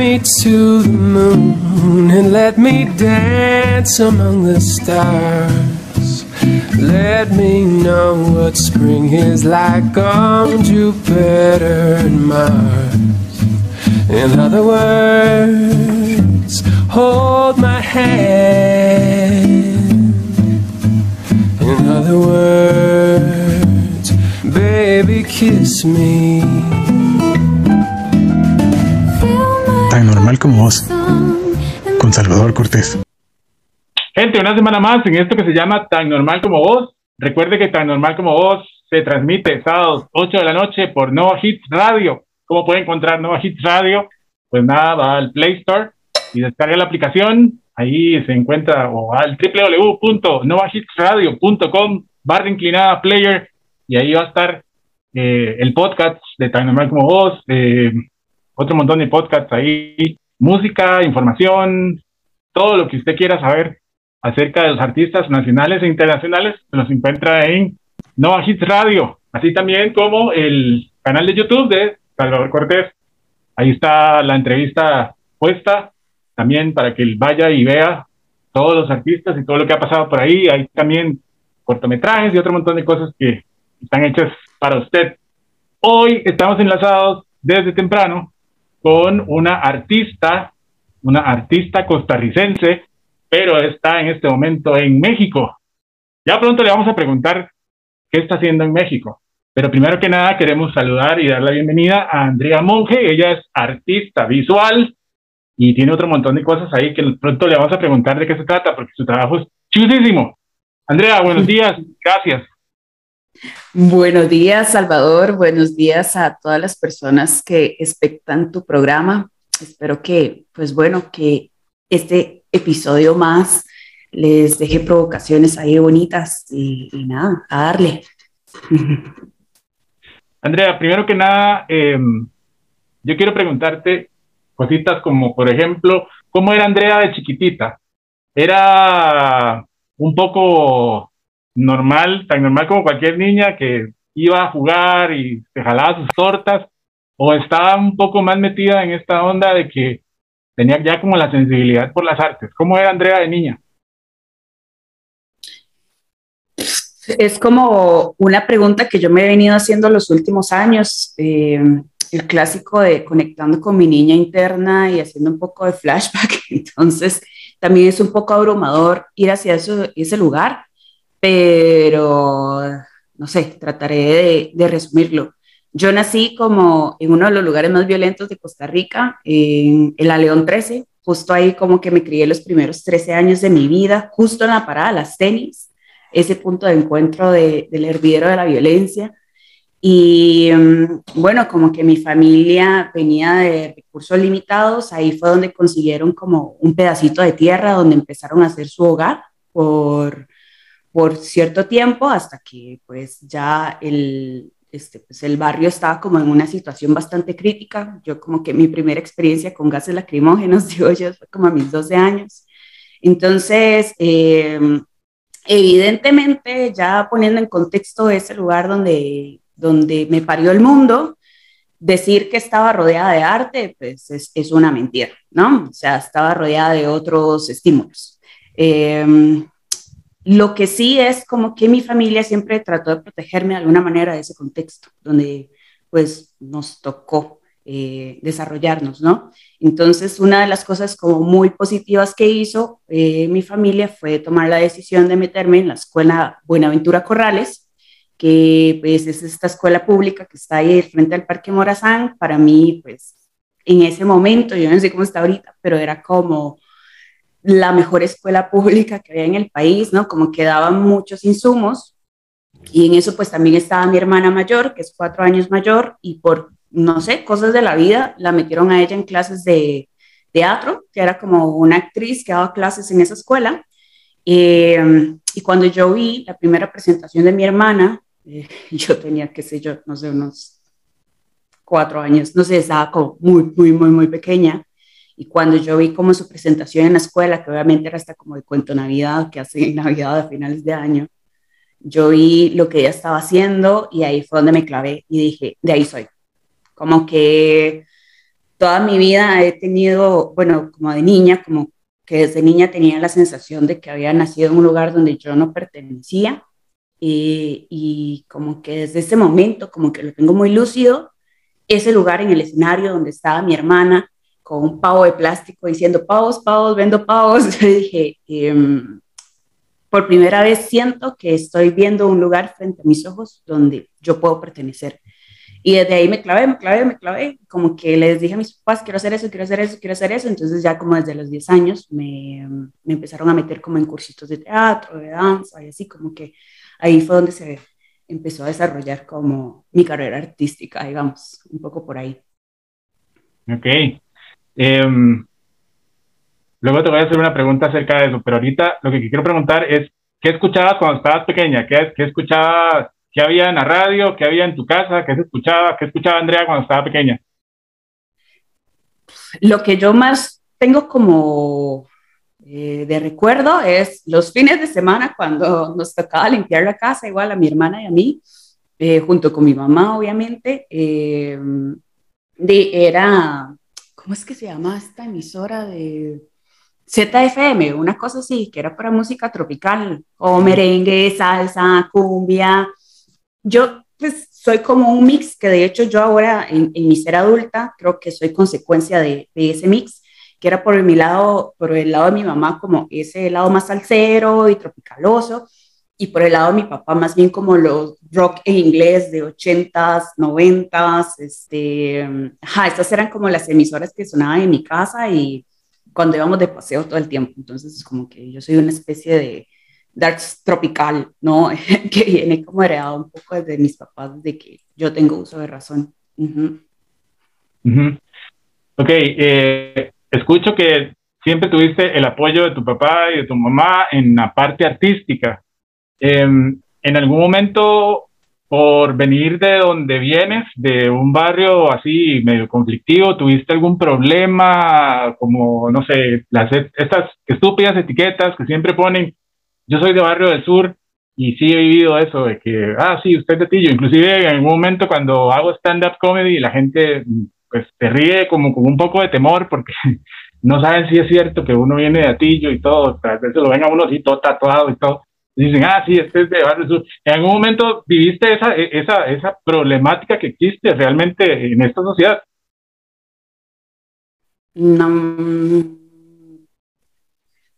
Me to the moon and let me dance among the stars. Let me know what spring is like on Jupiter and Mars. In other words, hold my hand. In other words, baby, kiss me. Tan normal como vos, con Salvador Cortés. Gente, una semana más en esto que se llama Tan Normal como Vos. Recuerde que Tan Normal como Vos se transmite sábados 8 de la noche por Nova Hits Radio. ¿Cómo puede encontrar Nova Hits Radio? Pues nada, va al Play Store y descarga la aplicación. Ahí se encuentra o al www.novahitsradio.com barra inclinada player y ahí va a estar eh, el podcast de Tan Normal como Vos, eh, otro montón de podcasts ahí, música, información, todo lo que usted quiera saber acerca de los artistas nacionales e internacionales, se los encuentra en Nova Hits Radio, así también como el canal de YouTube de Salvador Cortés. Ahí está la entrevista puesta también para que él vaya y vea todos los artistas y todo lo que ha pasado por ahí. Hay también cortometrajes y otro montón de cosas que están hechas para usted. Hoy estamos enlazados desde temprano con una artista, una artista costarricense, pero está en este momento en México. Ya pronto le vamos a preguntar qué está haciendo en México. Pero primero que nada queremos saludar y dar la bienvenida a Andrea Monge. Ella es artista visual y tiene otro montón de cosas ahí que pronto le vamos a preguntar de qué se trata, porque su trabajo es chusísimo. Andrea, buenos días. Gracias. Buenos días, Salvador. Buenos días a todas las personas que expectan tu programa. Espero que, pues bueno, que este episodio más les deje provocaciones ahí bonitas y, nada, a darle. Andrea, primero que nada, eh, yo quiero preguntarte cositas como, por ejemplo, ¿cómo era Andrea de chiquitita? ¿Era un poco normal, tan normal como cualquier niña que iba a jugar y se jalaba sus tortas? ¿O estaba un poco más metida en esta onda de que tenía ya como la sensibilidad por las artes? ¿Cómo era Andrea de niña? Es como una pregunta que yo me he venido haciendo los últimos años, eh, el clásico de conectando con mi niña interna y haciendo un poco de flashback. Entonces, también es un poco abrumador ir hacia ese lugar, pero no sé, trataré de, de, resumirlo. Yo nací como en uno de los lugares más violentos de Costa Rica, en, en la León 13, justo ahí como que me crié los primeros 13 años de mi vida, justo en la parada, las tenis ese punto de encuentro de, del hervidero de la violencia. Y um, bueno, como que mi familia venía de recursos limitados, ahí fue donde consiguieron como un pedacito de tierra donde empezaron a hacer su hogar por, por cierto tiempo hasta que pues ya el, este, pues el barrio estaba como en una situación bastante crítica. Yo como que mi primera experiencia con gases lacrimógenos, digo yo, fue como a mis 12 años. Entonces, eh, evidentemente, ya poniendo en contexto ese lugar donde, donde me parió el mundo, decir que estaba rodeada de arte, pues es, es una mentira, ¿no? O sea, estaba rodeada de otros estímulos. Eh, lo que sí es como que mi familia siempre trató de protegerme de alguna manera de ese contexto, donde pues nos tocó eh, desarrollarnos, ¿no? Entonces, una de las cosas como muy positivas que hizo eh, mi familia fue tomar la decisión de meterme en la escuela Buenaventura Corrales, que pues es esta escuela pública que está ahí frente al Parque Morazán. Para mí, pues, en ese momento, yo no sé cómo está ahorita, pero era como la mejor escuela pública que había en el país, ¿no? Como que daban muchos insumos. Y en eso, pues, también estaba mi hermana mayor, que es cuatro años mayor, y por no sé, cosas de la vida, la metieron a ella en clases de teatro, que era como una actriz que daba clases en esa escuela. Eh, y cuando yo vi la primera presentación de mi hermana, eh, yo tenía, qué sé yo, no sé, unos cuatro años, no sé, estaba como muy, muy, muy, muy pequeña. Y cuando yo vi como su presentación en la escuela, que obviamente era hasta como de cuento Navidad, que hacen en Navidad a finales de año, yo vi lo que ella estaba haciendo y ahí fue donde me clavé y dije, de ahí soy como que toda mi vida he tenido, bueno, como de niña, como que desde niña tenía la sensación de que había nacido en un lugar donde yo no pertenecía y, y como que desde ese momento, como que lo tengo muy lúcido, ese lugar en el escenario donde estaba mi hermana con un pavo de plástico diciendo pavos, pavos, vendo pavos, yo dije, em, por primera vez siento que estoy viendo un lugar frente a mis ojos donde yo puedo pertenecer. Y desde ahí me clavé, me clavé, me clavé, como que les dije a mis papás, quiero hacer eso, quiero hacer eso, quiero hacer eso. Entonces ya como desde los 10 años me, me empezaron a meter como en cursitos de teatro, de danza y así, como que ahí fue donde se empezó a desarrollar como mi carrera artística, digamos, un poco por ahí. Ok. Em, luego te voy a hacer una pregunta acerca de eso, pero ahorita lo que quiero preguntar es, ¿qué escuchabas cuando estabas pequeña? ¿Qué, qué escuchabas ¿Qué había en la radio? ¿Qué había en tu casa? ¿Qué se escuchaba? ¿Qué escuchaba Andrea cuando estaba pequeña? Lo que yo más tengo como eh, de recuerdo es los fines de semana cuando nos tocaba limpiar la casa, igual a mi hermana y a mí, eh, junto con mi mamá, obviamente. Eh, de, era, ¿cómo es que se llama esta emisora de ZFM? Una cosa así, que era para música tropical, o merengue, salsa, cumbia. Yo pues soy como un mix que de hecho yo ahora en, mi ser adulta creo que soy consecuencia de, ese mix que era por mi lado, por el lado de mi mamá como ese lado más salsero y tropicaloso y por el lado de mi papá más bien como los rock en inglés de 80s, 90s, este, ajá, estas eran como las emisoras que sonaban en mi casa y cuando íbamos de paseo todo el tiempo, entonces como que yo soy una especie de, darks tropical, ¿no? que viene como heredado un poco desde mis papás, de que yo tengo uso de razón. Ok, eh, escucho que siempre tuviste el apoyo de tu papá y de tu mamá en la parte artística. Em, en algún momento, por venir de donde vienes, de un barrio así medio conflictivo, ¿tuviste algún problema? Como, no sé, las, estas estúpidas etiquetas que siempre ponen yo soy de Barrio del Sur y sí he vivido eso de que, ah, sí, usted es de Tillo. Inclusive en un momento cuando hago stand-up comedy, la gente pues se ríe como con un poco de temor porque no saben si es cierto que uno viene de Atillo y todo, a veces lo ven a uno así todo tatuado y todo. Dicen, ah, sí, este es de Barrio Sur. ¿En algún momento viviste esa, esa, esa problemática que existe realmente en esta sociedad? No,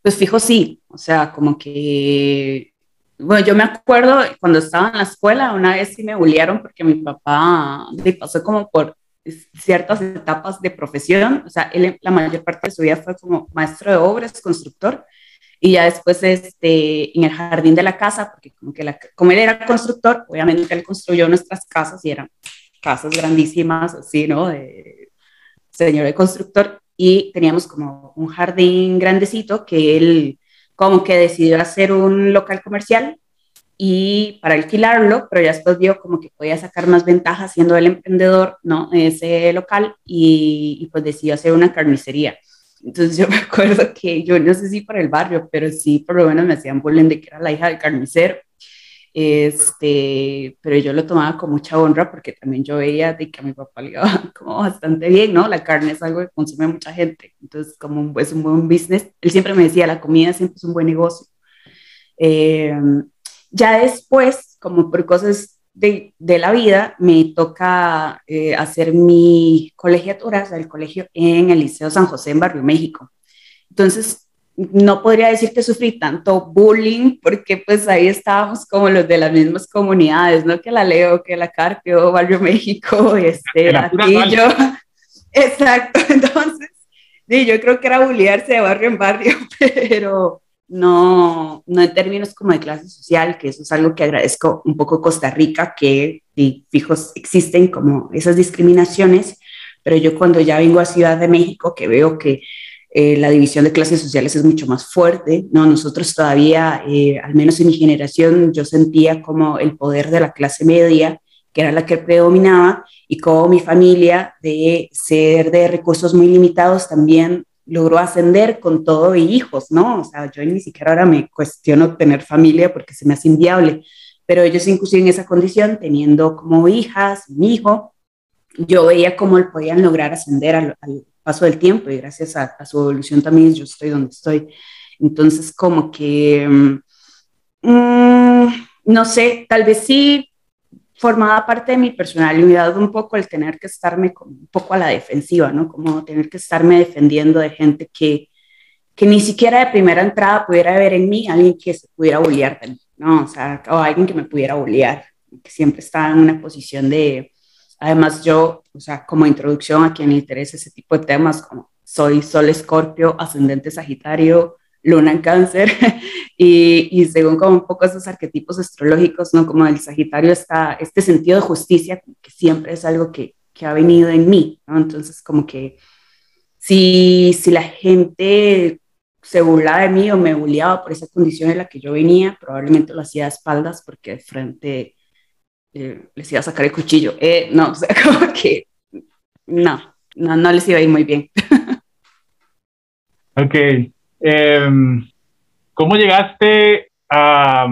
pues fijo, sí, o sea, como que, bueno, yo me acuerdo cuando estaba en la escuela, una vez sí me bullearon porque mi papá pasó como por ciertas etapas de profesión, o sea, él la mayor parte de su vida fue como maestro de obras, constructor, y ya después este, en el jardín de la casa, porque como, que la, como él era constructor, obviamente él construyó nuestras casas y eran casas grandísimas, así, ¿no? De señor de constructor, y teníamos como un jardín grandecito que él como que decidió hacer un local comercial y para alquilarlo, pero ya después vio como que podía sacar más ventajas siendo el emprendedor, ¿no? Ese local y, y pues decidió hacer una carnicería. Entonces yo me acuerdo que yo no sé si por el barrio, pero sí por lo menos me hacían bullying de que era la hija del carnicero este, pero yo lo tomaba con mucha honra porque también yo veía de que a mi papá le iba como bastante bien, ¿no? La carne es algo que consume mucha gente, entonces como es un buen business, él siempre me decía, la comida siempre es un buen negocio. Eh, ya después, como por cosas de, de la vida, me toca eh, hacer mi colegiatura, o sea, el colegio en el Liceo San José en Barrio México. Entonces, no podría decir que sufrí tanto bullying porque pues ahí estábamos como los de las mismas comunidades, ¿no? Que la Leo, que la Carpio, Barrio México, este, Latillo. Exacto, entonces, sí, yo creo que era bullearse de barrio en barrio, pero no, no en términos como de clase social, que eso es algo que agradezco un poco Costa Rica, que fijos existen como esas discriminaciones, pero yo cuando ya vengo a Ciudad de México, que veo que eh, la división de clases sociales es mucho más fuerte, ¿no? Nosotros todavía, eh, al menos en mi generación, yo sentía como el poder de la clase media, que era la que predominaba, y como mi familia, de ser de recursos muy limitados, también logró ascender con todo y hijos, ¿no? O sea, yo ni siquiera ahora me cuestiono tener familia porque se me hace inviable, pero ellos inclusive en esa condición, teniendo como hijas, mi hijo, yo veía cómo podían lograr ascender al, paso del tiempo y gracias a, su evolución también yo estoy donde estoy. Entonces, como que, mm, mm, no sé, tal vez sí formaba parte de mi personalidad un poco el tener que estarme un poco a la defensiva, ¿no? Como tener que estarme defendiendo de gente que, que ni siquiera de primera entrada pudiera ver en mí alguien que se pudiera bullear ¿no? O sea, o alguien que me pudiera bullear, que siempre estaba en una posición de, además yo, o sea, como introducción a quien le interese ese tipo de temas, como soy Sol Escorpio, ascendente Sagitario, Luna en Cáncer, y, y, según como un poco esos arquetipos astrológicos, ¿no? Como el Sagitario está, este sentido de justicia, que siempre es algo que, que ha venido en mí, ¿no? Entonces, como que si, si la gente se burlaba de mí o me bulleaba por esa condición en la que yo venía, probablemente lo hacía a espaldas porque de frente eh, les iba a sacar el cuchillo. Eh, no, o sea, como que no, no, no les iba a ir muy bien. ok. Em, ¿Cómo llegaste a,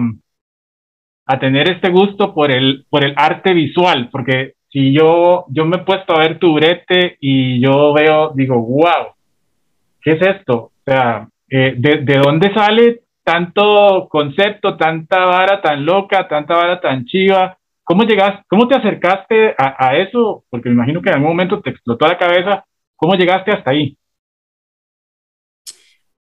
a tener este gusto por el, por el arte visual? Porque si yo, yo me he puesto a ver tu brete y yo veo, digo, wow, ¿qué es esto? O sea, eh, de, de, dónde sale tanto concepto, tanta vara tan loca, tanta vara tan chiva? ¿Cómo llegaste, cómo te acercaste a, a, eso? Porque me imagino que en algún momento te explotó la cabeza. ¿Cómo llegaste hasta ahí?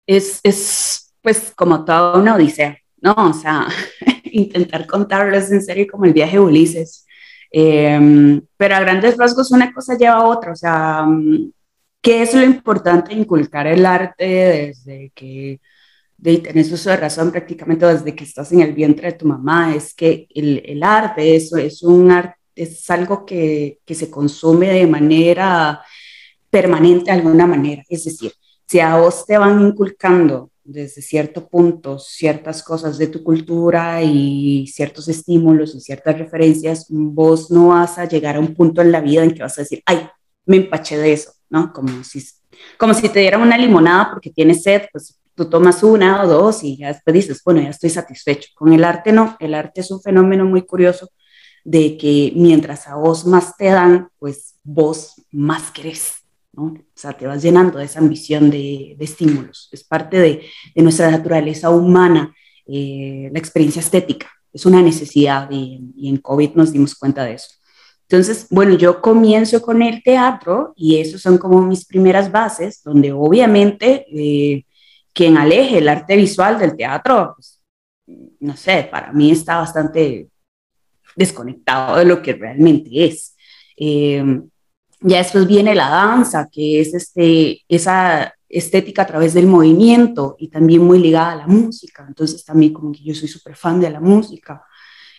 Es, es pues como toda una odisea, ¿no? O sea, intentar contarles en serio como el viaje de Ulises. Eh, pero a grandes rasgos una cosa lleva a otra, o sea, ¿Qué es lo importante inculcar el arte desde que, de tener uso de razón prácticamente desde que estás en el vientre de tu mamá? Es que el, el arte, eso es un arte, es algo que, que se consume de manera permanente de alguna manera. Es decir, si a vos te van inculcando desde cierto punto ciertas cosas de tu cultura y ciertos estímulos y ciertas referencias, vos no vas a llegar a un punto en la vida en que vas a decir, ay, me empaché de eso ¿no? Como si, como si te dieran una limonada porque tienes sed, pues tú tomas una o dos y ya después dices, bueno, ya estoy satisfecho. Con el arte no, el arte es un fenómeno muy curioso de que mientras a vos más te dan, pues vos más querés, ¿no? O sea, te vas llenando de esa ambición de, de estímulos. Es parte de, de nuestra naturaleza humana, eh, la experiencia estética. Es una necesidad y, y en COVID nos dimos cuenta de eso. Entonces, bueno, yo comienzo con el teatro y esos son como mis primeras bases, donde obviamente eh, quien aleje el arte visual del teatro, pues, no sé, para mí está bastante desconectado de lo que realmente es. Eh, ya después viene la danza, que es este, esa estética a través del movimiento y también muy ligada a la música. Entonces también como que yo soy súper fan de la música.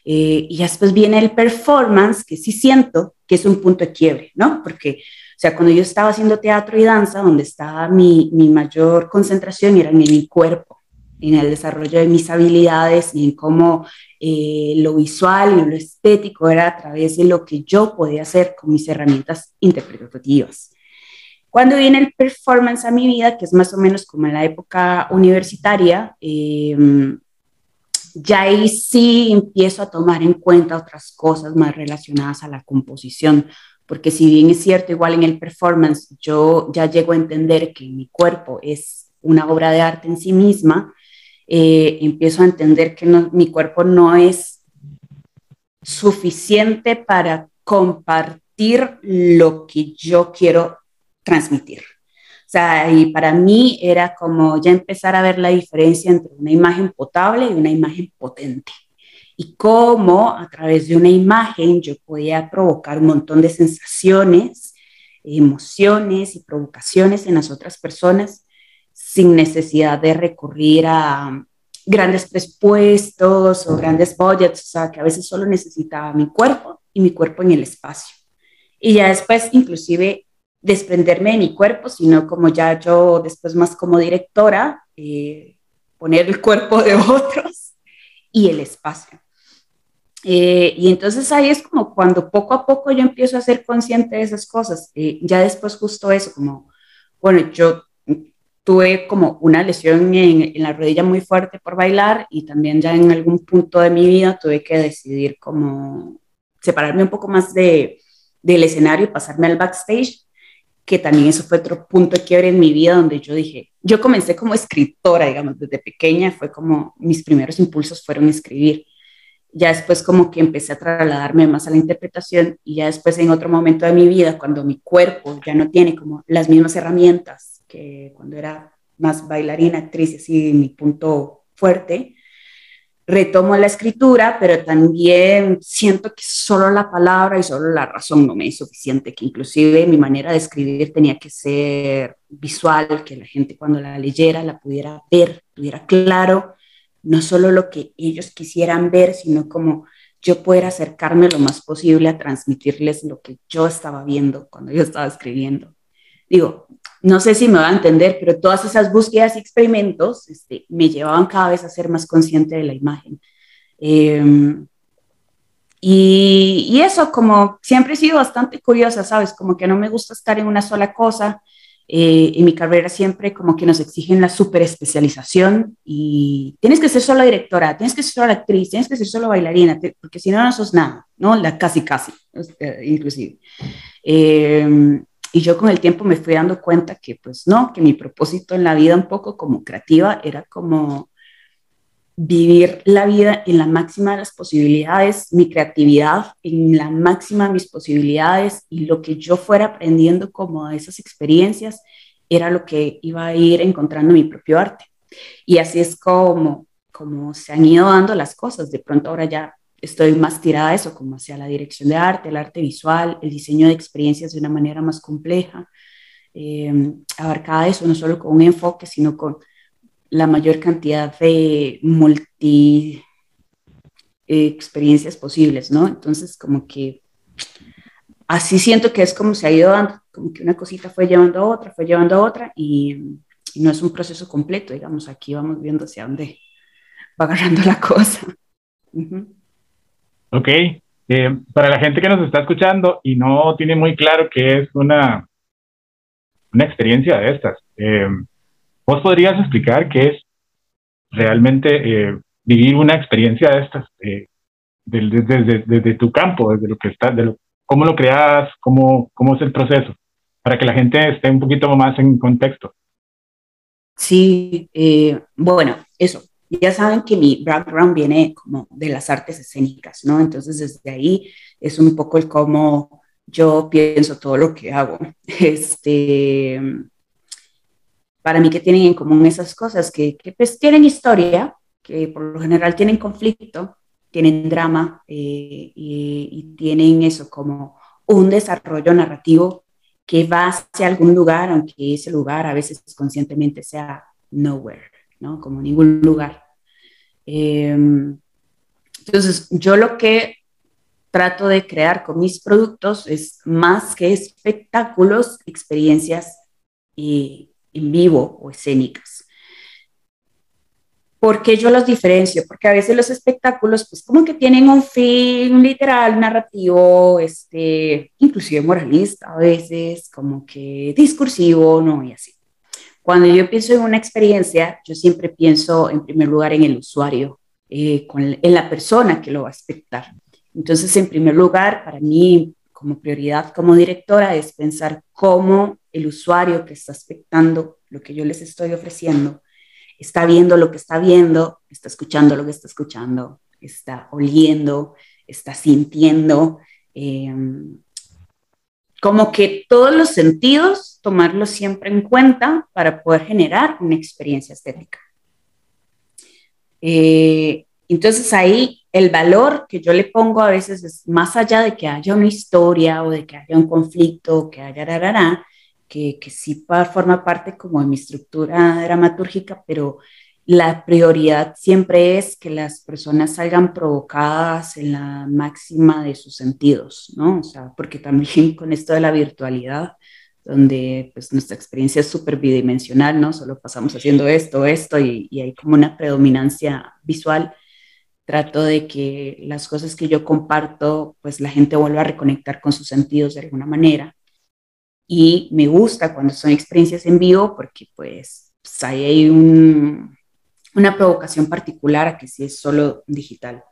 Eh, y después viene el performance, que sí siento que es un punto de quiebre, ¿no? Porque, o sea, cuando yo estaba haciendo teatro y danza, donde estaba mi, mi mayor concentración era en mi cuerpo, en el desarrollo de mis habilidades y en cómo eh, lo visual y lo estético era a través de lo que yo podía hacer con mis herramientas interpretativas. Cuando viene el performance a mi vida, que es más o menos como en la época universitaria, eh, ya ahí sí empiezo a tomar en cuenta otras cosas más relacionadas a la composición, porque si bien es cierto, igual en el performance, yo ya llego a entender que mi cuerpo es una obra de arte en sí misma, eh, empiezo a entender que mi cuerpo no es suficiente para compartir lo que yo quiero transmitir. O sea, y para mí era como ya empezar a ver la diferencia entre una imagen potable y una imagen potente. Y cómo a través de una imagen yo podía provocar un montón de sensaciones, emociones y provocaciones en las otras personas sin necesidad de recurrir a grandes presupuestos o grandes budgets, o sea, que a veces solo necesitaba mi cuerpo y mi cuerpo en el espacio. Y ya después, inclusive, desprenderme de mi cuerpo, sino como ya yo después más como directora, eh, poner el cuerpo de otros y el espacio. Eh, y entonces ahí es como cuando poco a poco yo empiezo a ser consciente de esas cosas. Eh, ya después justo eso, como, bueno, yo tuve como una lesión en, la rodilla muy fuerte por bailar y también ya en algún punto de mi vida tuve que decidir como separarme un poco más de, del escenario y pasarme al backstage, que también eso fue otro punto de quiebre en mi vida donde yo dije, yo comencé como escritora, digamos, desde pequeña, fue como mis primeros impulsos fueron escribir. Ya después como que empecé a trasladarme más a la interpretación y ya después en otro momento de mi vida, cuando mi cuerpo ya no tiene como las mismas herramientas que cuando era más bailarina, actriz, así mi punto fuerte, retomo la escritura, pero también siento que solo la palabra y solo la razón no me es suficiente, que inclusive mi manera de escribir tenía que ser visual, que la gente cuando la leyera la pudiera ver, tuviera claro, no solo lo que ellos quisieran ver, sino como yo poder acercarme lo más posible a transmitirles lo que yo estaba viendo cuando yo estaba escribiendo. Digo, no sé si me va a entender, pero todas esas búsquedas y experimentos este, me llevaban cada vez a ser más consciente de la imagen. Em, y, y, eso, como siempre he sido bastante curiosa, ¿sabes? Como que no me gusta estar en una sola cosa. Eh, en mi carrera siempre como que nos exigen la super especialización y tienes que ser solo directora, tienes que ser solo actriz, tienes que ser solo bailarina, porque si no, no sos nada, ¿no? La casi, casi, eh, inclusive. Y yo con el tiempo me fui dando cuenta que pues no, que mi propósito en la vida un poco como creativa era como vivir la vida en la máxima de las posibilidades, mi creatividad en la máxima de mis posibilidades y lo que yo fuera aprendiendo como de esas experiencias era lo que iba a ir encontrando mi propio arte. Y así es como, como se han ido dando las cosas. De pronto ahora ya estoy más tirada a eso, como hacia la dirección de arte, el arte visual, el diseño de experiencias de una manera más compleja, eh, abarcada eso no solo con un enfoque, sino con la mayor cantidad de multi experiencias posibles, ¿no? Entonces, como que así siento que es como se ha ido dando, como que una cosita fue llevando a otra, fue llevando a otra y, no es un proceso completo, digamos, aquí vamos viendo hacia dónde va agarrando la cosa. Ok, eh, para la gente que nos está escuchando y no tiene muy claro qué es una, una experiencia de estas, eh, ¿vos podrías explicar qué es realmente eh, vivir una experiencia de estas desde, desde, tu campo, desde lo que estás, de lo, cómo lo creas, cómo, cómo es el proceso, para que la gente esté un poquito más en contexto? Sí, bueno, eso ya saben que mi background viene como de las artes escénicas, ¿no? Entonces desde ahí es un poco el cómo yo pienso todo lo que hago. Este, para mí que tienen en común esas cosas, que, que pues tienen historia, que por lo general tienen conflicto, tienen drama eh, y, y tienen eso como un desarrollo narrativo que va hacia algún lugar, aunque ese lugar a veces conscientemente sea nowhere. ¿No? Como ningún lugar. Em, entonces, yo lo que trato de crear con mis productos es más que espectáculos, experiencias eh, en vivo o escénicas. ¿Por qué yo los diferencio? Porque a veces los espectáculos, pues como que tienen un fin literal, narrativo, este, inclusive moralista a veces, como que discursivo, ¿no? Y así. Cuando yo pienso en una experiencia, yo siempre pienso en primer lugar en el usuario, eh, en la persona que lo va a espectar. Entonces, en primer lugar, para mí, como prioridad como directora, es pensar cómo el usuario que está espectando lo que yo les estoy ofreciendo, está viendo lo que está viendo, está escuchando lo que está escuchando, está oliendo, está sintiendo. Eh, como que todos los sentidos, tomarlos siempre en cuenta para poder generar una experiencia estética. Eh, entonces ahí el valor que yo le pongo a veces es más allá de que haya una historia o de que haya un conflicto, que haya rarará, que, que sí forma parte como de mi estructura dramatúrgica, pero la prioridad siempre es que las personas salgan provocadas en la máxima de sus sentidos, ¿no? O sea, porque también con esto de la virtualidad, donde pues nuestra experiencia es súper bidimensional, ¿no? Solo pasamos haciendo esto, esto y, hay como una predominancia visual. Trato de que las cosas que yo comparto, pues la gente vuelva a reconectar con sus sentidos de alguna manera. Y me gusta cuando son experiencias en vivo porque pues, pues ahí hay un, una provocación particular a que si es solo digital.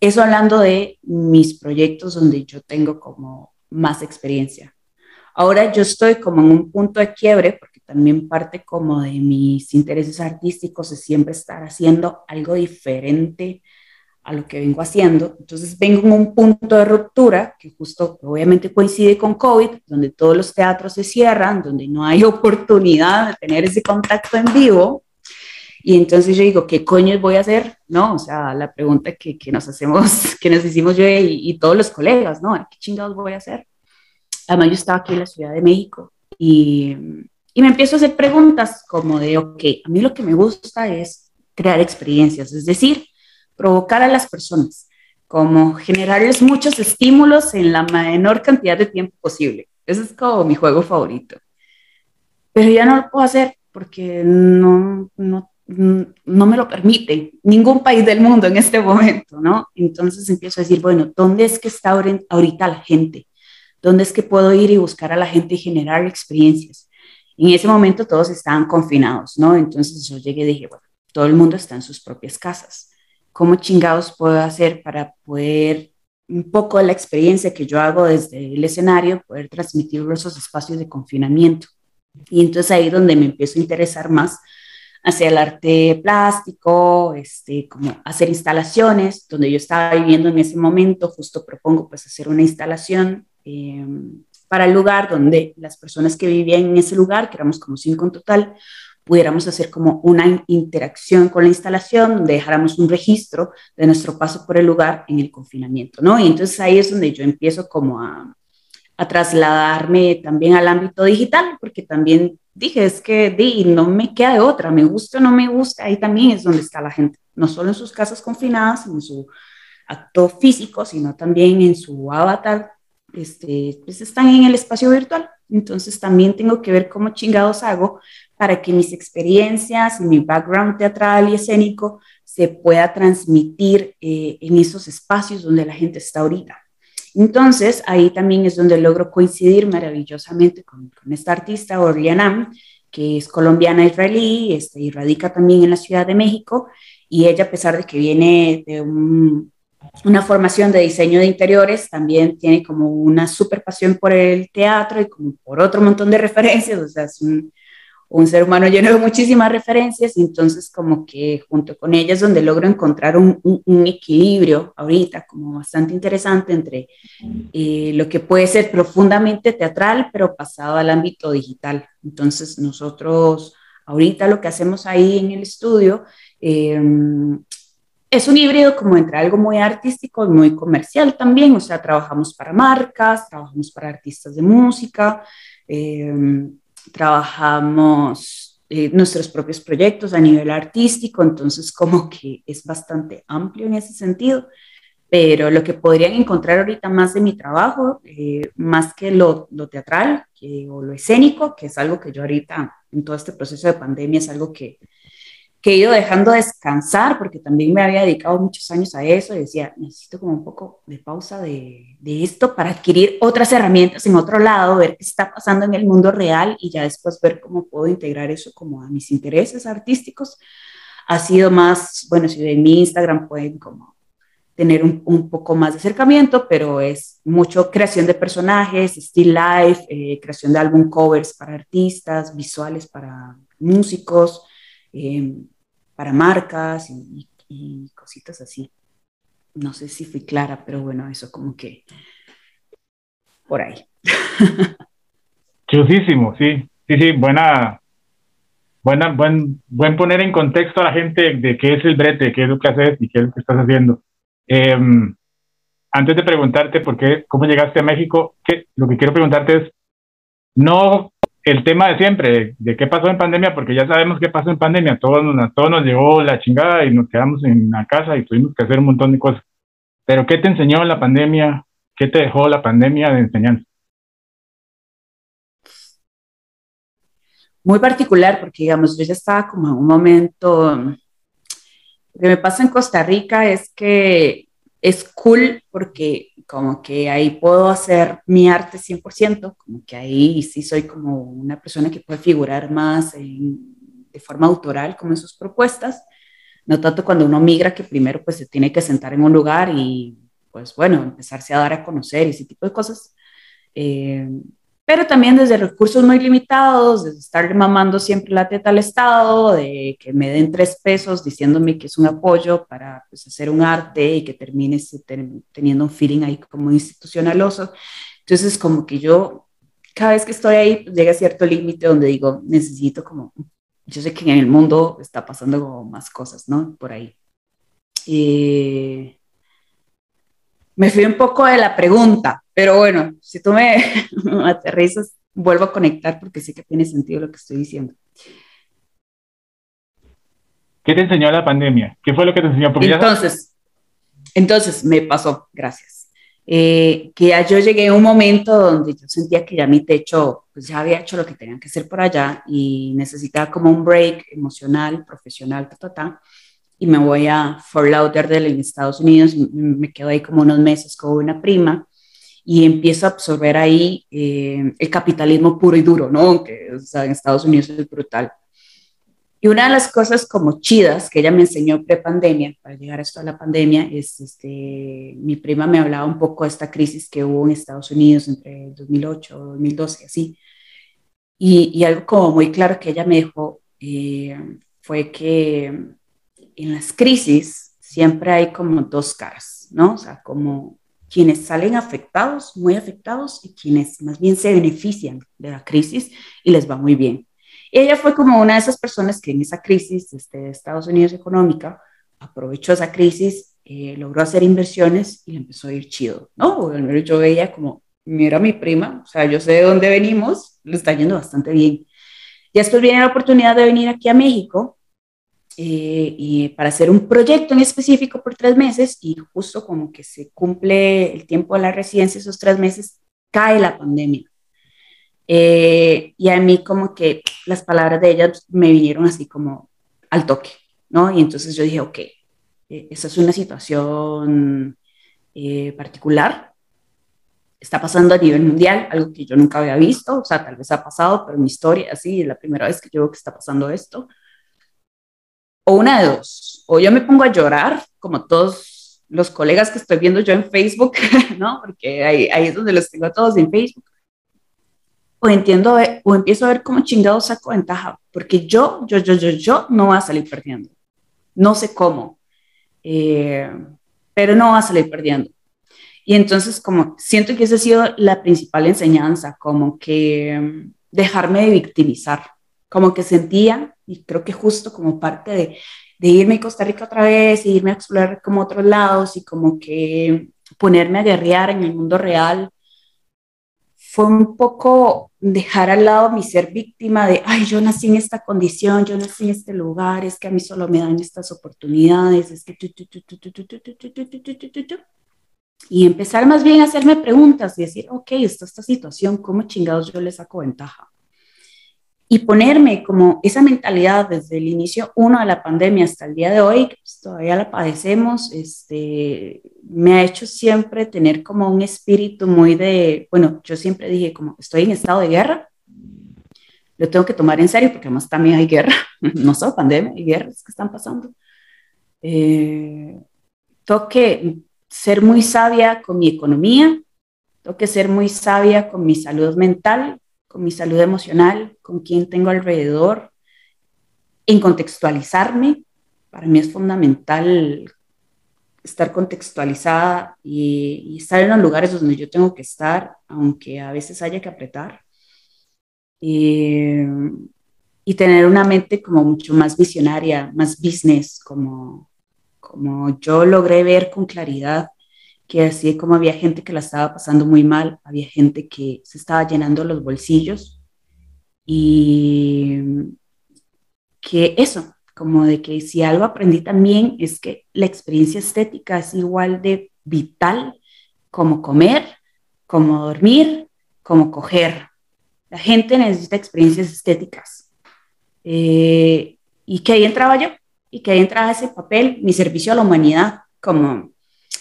Eso hablando de mis proyectos donde yo tengo como más experiencia. Ahora yo estoy como en un punto de quiebre porque también parte como de mis intereses artísticos es siempre estar haciendo algo diferente a lo que vengo haciendo. Entonces vengo en un punto de ruptura que justo obviamente coincide con COVID, donde todos los teatros se cierran, donde no hay oportunidad de tener ese contacto en vivo. Y entonces yo digo, ¿qué coño voy a hacer? ¿No? O sea, la pregunta que, que nos hacemos, que nos hicimos yo y, y, todos los colegas, ¿no? ¿Qué chingados voy a hacer? Además, yo estaba aquí en la Ciudad de México y, y me empiezo a hacer preguntas como de, ok, a mí lo que me gusta es crear experiencias, es decir, provocar a las personas, como generarles muchos estímulos en la menor cantidad de tiempo posible. Ese es como mi juego favorito. Pero ya no lo puedo hacer porque no, no, no me lo permite ningún país del mundo en este momento, ¿no? Entonces empiezo a decir, bueno, ¿dónde es que está ahorita la gente? ¿Dónde es que puedo ir y buscar a la gente y generar experiencias? En ese momento todos estaban confinados, ¿no? Entonces yo llegué y dije, bueno, todo el mundo está en sus propias casas cómo chingados puedo hacer para poder un poco de la experiencia que yo hago desde el escenario, poder transmitir esos espacios de confinamiento. Y entonces ahí es donde me empiezo a interesar más hacia el arte plástico, este, como hacer instalaciones, donde yo estaba viviendo en ese momento, justo propongo pues hacer una instalación eh, para el lugar donde las personas que vivían en ese lugar, que éramos como cinco en total, pudiéramos hacer como una interacción con la instalación, donde dejáramos un registro de nuestro paso por el lugar en el confinamiento, ¿no? Y entonces ahí es donde yo empiezo como a, a trasladarme también al ámbito digital, porque también dije, es que di, no me queda de otra, me gusta o no me gusta, ahí también es donde está la gente, no solo en sus casas confinadas, en su acto físico, sino también en su avatar, este, pues están en el espacio virtual. Entonces también tengo que ver cómo chingados hago para que mis experiencias y mi background teatral y escénico se pueda transmitir eh, en esos espacios donde la gente está ahorita. Entonces, ahí también es donde logro coincidir maravillosamente con, esta artista, Orlianam, que es colombiana israelí este, y radica también en la Ciudad de México. Y ella, a pesar de que viene de una formación de diseño de interiores, también tiene como una super pasión por el teatro y como por otro montón de referencias. O sea, es un, un ser humano lleno de muchísimas referencias y entonces como que junto con ellas donde logro encontrar un, un, equilibrio ahorita como bastante interesante entre eh, lo que puede ser profundamente teatral pero pasado al ámbito digital. Entonces nosotros ahorita lo que hacemos ahí en el estudio em, es un híbrido como entre algo muy artístico y muy comercial también, o sea, trabajamos para marcas, trabajamos para artistas de música. Eh, trabajamos eh, nuestros propios proyectos a nivel artístico, entonces como que es bastante amplio en ese sentido, pero lo que podrían encontrar ahorita más de mi trabajo, eh, más que lo, lo teatral o lo escénico, que es algo que yo ahorita en todo este proceso de pandemia es algo que, que he ido dejando descansar porque también me había dedicado muchos años a eso y decía, necesito como un poco de pausa de, de, esto para adquirir otras herramientas en otro lado, ver qué está pasando en el mundo real y ya después ver cómo puedo integrar eso como a mis intereses artísticos. Ha sido más, bueno, si en mi Instagram pueden como tener un, un poco más de acercamiento, pero es mucho creación de personajes, still life, eh, creación de álbum covers para artistas, visuales para músicos, eh, para marcas y, cositas así. No sé si fui clara, pero bueno, eso como que por ahí. Chusísimo, sí, sí, sí, buena, buena, buen, buen poner en contexto a la gente de qué es el brete, qué es lo que haces y qué es lo que estás haciendo. Em, antes de preguntarte por qué, cómo llegaste a México, ¿qué, lo que quiero preguntarte es, no el tema de siempre, de qué pasó en pandemia, porque ya sabemos qué pasó en pandemia, todos nos, todos nos llegó la chingada y nos quedamos en la casa y tuvimos que hacer un montón de cosas. Pero ¿qué te enseñó la pandemia? ¿Qué te dejó la pandemia de enseñanza? Muy particular, porque digamos, yo ya estaba como en un momento, lo que me pasa en Costa Rica es que es cool porque como que ahí puedo hacer mi arte 100%, como que ahí sí soy como una persona que puede figurar más de forma autoral como en sus propuestas, no tanto cuando uno migra que primero pues se tiene que sentar en un lugar y pues bueno, empezarse a dar a conocer y ese tipo de cosas. Eh, pero también desde recursos muy limitados, desde estar mamando siempre la teta al Estado, de que me den tres pesos diciéndome que es un apoyo para pues, hacer un arte y que termine teniendo un feeling ahí como institucionaloso. Entonces, como que yo, cada vez que estoy ahí, pues, llega a cierto límite donde digo, necesito como, yo sé que en el mundo está pasando como más cosas, ¿no? Por ahí. Eh, me fui un poco de la pregunta, pero bueno, si tú me, aterrizas, vuelvo a conectar porque sé que tiene sentido lo que estoy diciendo. ¿Qué te enseñó la pandemia? ¿Qué fue lo que te enseñó? entonces, entonces me pasó, gracias. Eh, que ya yo llegué a un momento donde yo sentía que ya mi techo, pues ya había hecho lo que tenía que hacer por allá y necesitaba como un break emocional, profesional, ta, ta, ta y me voy a Fort Lauderdale en Estados Unidos, me quedo ahí como unos meses con una prima y empiezo a absorber ahí eh, el capitalismo puro y duro, ¿no? Que en Estados Unidos es brutal. Y una de las cosas como chidas que ella me enseñó pre-pandemia, para llegar a esto de la pandemia, es, este, mi prima me hablaba un poco de esta crisis que hubo en Estados Unidos entre 2008 y 2012, así. Y, y, algo como muy claro que ella me dijo eh, fue que en las crisis siempre hay como dos caras, ¿no? O sea, como quienes salen afectados, muy afectados, y quienes más bien se benefician de la crisis y les va muy bien. ella fue como una de esas personas que en esa crisis este, de Estados Unidos económica aprovechó esa crisis, eh, logró hacer inversiones y le empezó a ir chido, ¿no? Al menos yo veía como, mira mi prima, o sea, yo sé de dónde venimos, le está yendo bastante bien. Y después viene la oportunidad de venir aquí a México eh, y para hacer un proyecto en específico por tres meses y justo como que se cumple el tiempo de la residencia, esos tres meses, cae la pandemia. Eh, y a mí como que las palabras de ella me vinieron así como al toque, ¿no? Y entonces yo dije, ok, eh, esa es una situación particular, está pasando a nivel mundial, algo que yo nunca había visto, o sea, tal vez ha pasado, pero en mi historia, así, es la primera vez que yo veo que está pasando esto o una de dos, o yo me pongo a llorar, como todos los colegas que estoy viendo yo en Facebook, ¿no? Porque ahí, ahí es donde los tengo a todos en Facebook. O entiendo, o empiezo a ver cómo chingados saco ventaja, porque yo, yo, yo, yo, yo no voy a salir perdiendo. No sé cómo, eh, pero no va a salir perdiendo. Y entonces, como siento que esa ha sido la principal enseñanza, como que mm, dejarme de victimizar, como que sentía y creo que justo como parte de, irme a Costa Rica otra vez, y irme a explorar como otros lados y como que ponerme a guerrear en el mundo real, fue un poco dejar al lado mi ser víctima de, ay, yo nací en esta condición, yo nací en este lugar, es que a mí solo me dan estas oportunidades, es que... Y empezar más bien a hacerme preguntas y decir, ok, está esta situación, ¿cómo chingados yo le saco ventaja? Y ponerme como esa mentalidad desde el inicio uno de la pandemia hasta el día de hoy, pues, todavía la padecemos, este, me ha hecho siempre tener como un espíritu muy de, bueno, yo siempre dije como estoy en estado de guerra, lo tengo que tomar en serio porque además también hay guerra, no solo pandemia, hay guerras que están pasando. Eh, tengo que ser muy sabia con mi economía, tengo que ser muy sabia con mi salud mental, con mi salud emocional, con quien tengo alrededor, en contextualizarme. Para mí es fundamental estar contextualizada y, estar en los lugares donde yo tengo que estar, aunque a veces haya que apretar. Eh, y tener una mente como mucho más visionaria, más business, como, como yo logré ver con claridad que así como había gente que la estaba pasando muy mal, había gente que se estaba llenando los bolsillos y que eso, como de que si algo aprendí también es que la experiencia estética es igual de vital como comer, como dormir, como coger. La gente necesita experiencias estéticas. Eh, y que ahí entraba yo, y que ahí entraba ese papel, mi servicio a la humanidad, como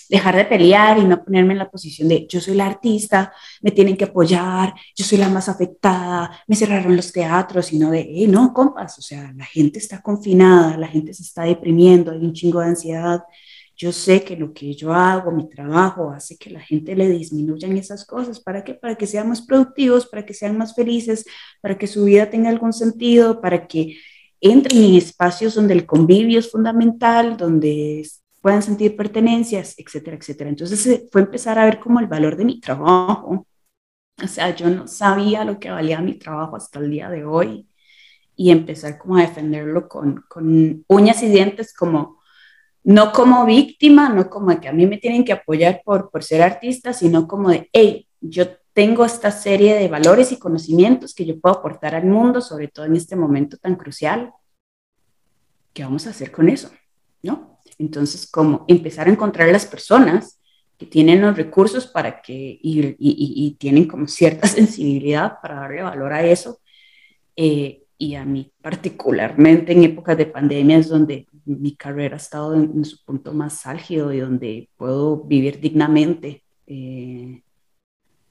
dejar de pelear y no ponerme en la posición de yo soy la artista, me tienen que apoyar, yo soy la más afectada, me cerraron los teatros, sino de, eh, no, compas, o sea, la gente está confinada, la gente se está deprimiendo, hay un chingo de ansiedad. yo sé que lo que yo hago, mi trabajo, hace que la gente le disminuyan esas cosas. ¿Para qué? Para que sean más productivos, para que sean más felices, para que su vida tenga algún sentido, para que entren en espacios donde el convivio es fundamental, donde puedan sentir pertenencias, etcétera, etcétera. Entonces fue empezar a ver como el valor de mi trabajo. O sea, yo no sabía lo que valía mi trabajo hasta el día de hoy y empezar como a defenderlo con, con uñas y dientes como no como víctima, no como que a mí me tienen que apoyar por, por ser artista, sino como de, hey, yo tengo esta serie de valores y conocimientos que yo puedo aportar al mundo, sobre todo en este momento tan crucial. ¿Qué vamos a hacer con eso? ¿No? Entonces, como empezar a encontrar las personas que tienen los recursos para que, y, y, tienen como cierta sensibilidad para darle valor a eso. Eh, y a mí particularmente en épocas de pandemia es donde mi carrera ha estado en, su punto más álgido y donde puedo vivir dignamente. Eh,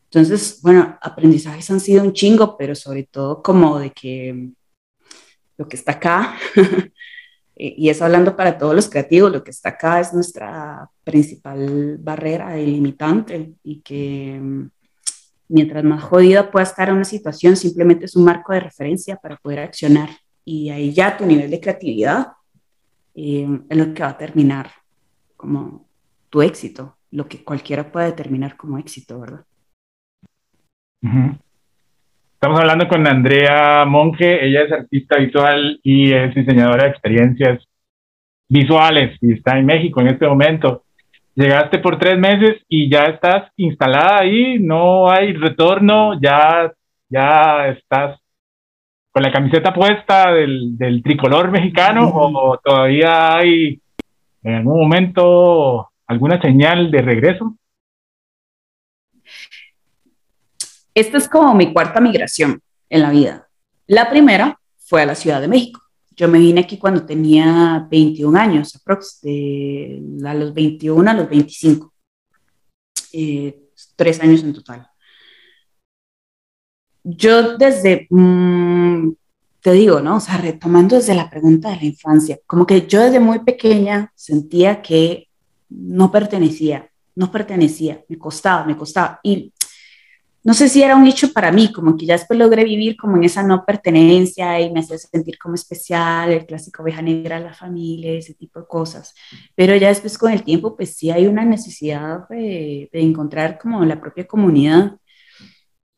entonces, bueno, aprendizajes han sido un chingo, pero sobre todo como de que lo que está acá, y eso hablando para todos los creativos, lo que está acá es nuestra principal barrera y limitante y que mm, mientras más jodida pueda estar una situación, simplemente es un marco de referencia para poder accionar y ahí ya tu nivel de creatividad eh, es lo que va a terminar como tu éxito, lo que cualquiera puede determinar como éxito, ¿verdad? Estamos hablando con Andrea Monge, ella es artista visual y es diseñadora de experiencias visuales y está en México en este momento. Llegaste por tres meses y ya estás instalada ahí, no hay retorno, ya, ya estás con la camiseta puesta del, del tricolor mexicano o todavía hay en algún momento alguna señal de regreso? Esta es como mi cuarta migración en la vida. La primera fue a la Ciudad de México. Yo me vine aquí cuando tenía 21 años, aprox, de a los 21 a los 25. Eh, tres años en total yo desde, mm, te digo, ¿no? O sea, retomando desde la pregunta de la infancia, como que yo desde muy pequeña sentía que no pertenecía, no pertenecía, me costaba, me costaba. Y no sé si era un hecho para mí, como que ya después logré vivir como en esa no pertenencia y me hacía sentir como especial, el clásico oveja negra la familia, ese tipo de cosas. Pero ya después con el tiempo, pues sí hay una necesidad de, de encontrar como la propia comunidad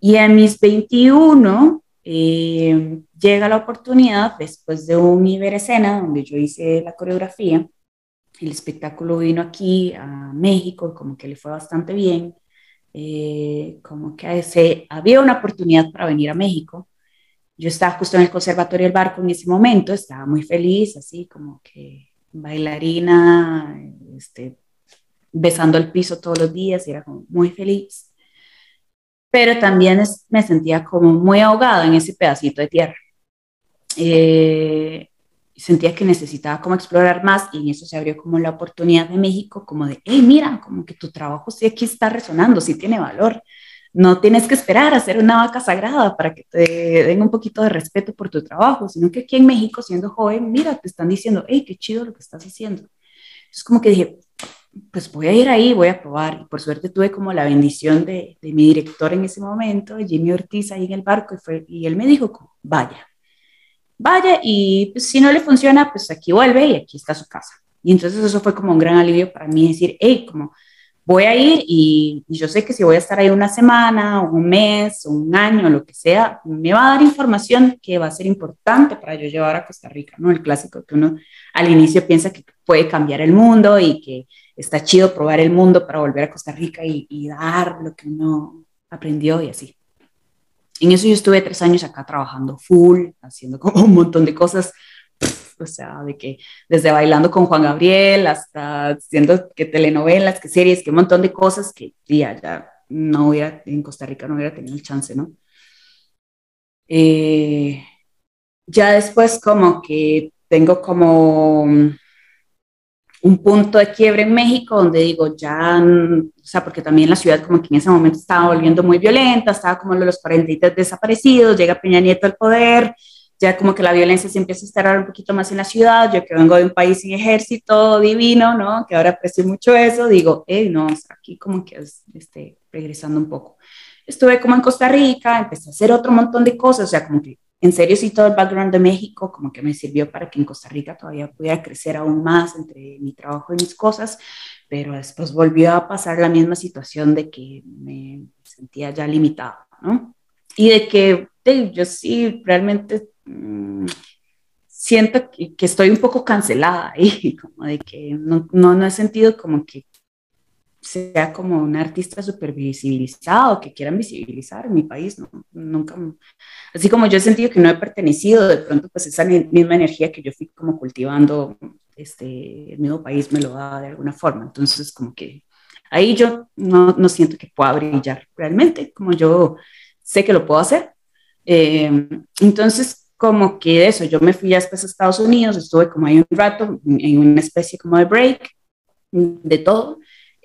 y a mis 21 eh, llega la oportunidad, después de un Iberescena, donde yo hice la coreografía, el espectáculo vino aquí a México, como que le fue bastante bien, eh, como que se, había una oportunidad para venir a México. Yo estaba justo en el Conservatorio del Barco en ese momento, estaba muy feliz, así como que bailarina, este, besando el piso todos los días, y era como muy feliz pero también me sentía como muy ahogada en ese pedacito de tierra. Eh, sentía que necesitaba como explorar más y en eso se abrió como la oportunidad de México, como de, hey, mira, como que tu trabajo sí aquí está resonando, sí tiene valor. No tienes que esperar a ser una vaca sagrada para que te den un poquito de respeto por tu trabajo, sino que aquí en México, siendo joven, mira, te están diciendo, hey, qué chido lo que estás haciendo. Es como que dije, pues voy a ir ahí, voy a probar. Y por suerte tuve como la bendición de, de mi director en ese momento, Jimmy Ortiz, ahí en el barco, y, fue, y él me dijo, vaya, vaya, y pues, si no le funciona, pues aquí vuelve y aquí está su casa. Y entonces eso fue como un gran alivio para mí, decir, hey, como voy a ir y, yo sé que si voy a estar ahí una semana, un mes, un año, lo que sea, me va a dar información que va a ser importante para yo llevar a Costa Rica, ¿no? El clásico que uno al inicio piensa que puede cambiar el mundo y que está chido probar el mundo para volver a Costa Rica y, dar lo que uno aprendió y así. En eso yo estuve tres años acá trabajando full, haciendo como un montón de cosas, o sea, de que desde bailando con Juan Gabriel hasta haciendo que telenovelas, que series, que un montón de cosas que ya, ya no hubiera, en Costa Rica no hubiera tenido el chance, ¿no? Eh, ya después como que tengo como un punto de quiebre en México donde digo, ya, o sea, porque también la ciudad como que en ese momento estaba volviendo muy violenta, estaba como los 43 desaparecidos, llega Peña Nieto al poder, ya como que la violencia se empieza a estar un poquito más en la ciudad, yo que vengo de un país sin ejército divino, ¿no? Que ahora aprecio mucho eso, digo, hey, no, aquí como que este, regresando un poco. Estuve como en Costa Rica, empecé a hacer otro montón de cosas, o sea, como que en serio sí todo el background de México como que me sirvió para que en Costa Rica todavía pudiera crecer aún más entre mi trabajo y mis cosas, pero después volvió a pasar la misma situación de que me sentía ya limitada, ¿no? Y de que yo sí realmente Mm, siento que, estoy un poco cancelada y como de que no, no, he sentido como que sea como un artista súper visibilizado, que quieran visibilizar en mi país, no, nunca, así como yo he sentido que no he pertenecido, de pronto pues esa misma energía que yo fui como cultivando, este, el mismo país me lo da de alguna forma, entonces como que ahí yo no, no siento que pueda brillar realmente, como yo sé que lo puedo hacer, eh, entonces como que eso, yo me fui después a Estados Unidos, estuve como ahí un rato, en una especie como de break, de todo,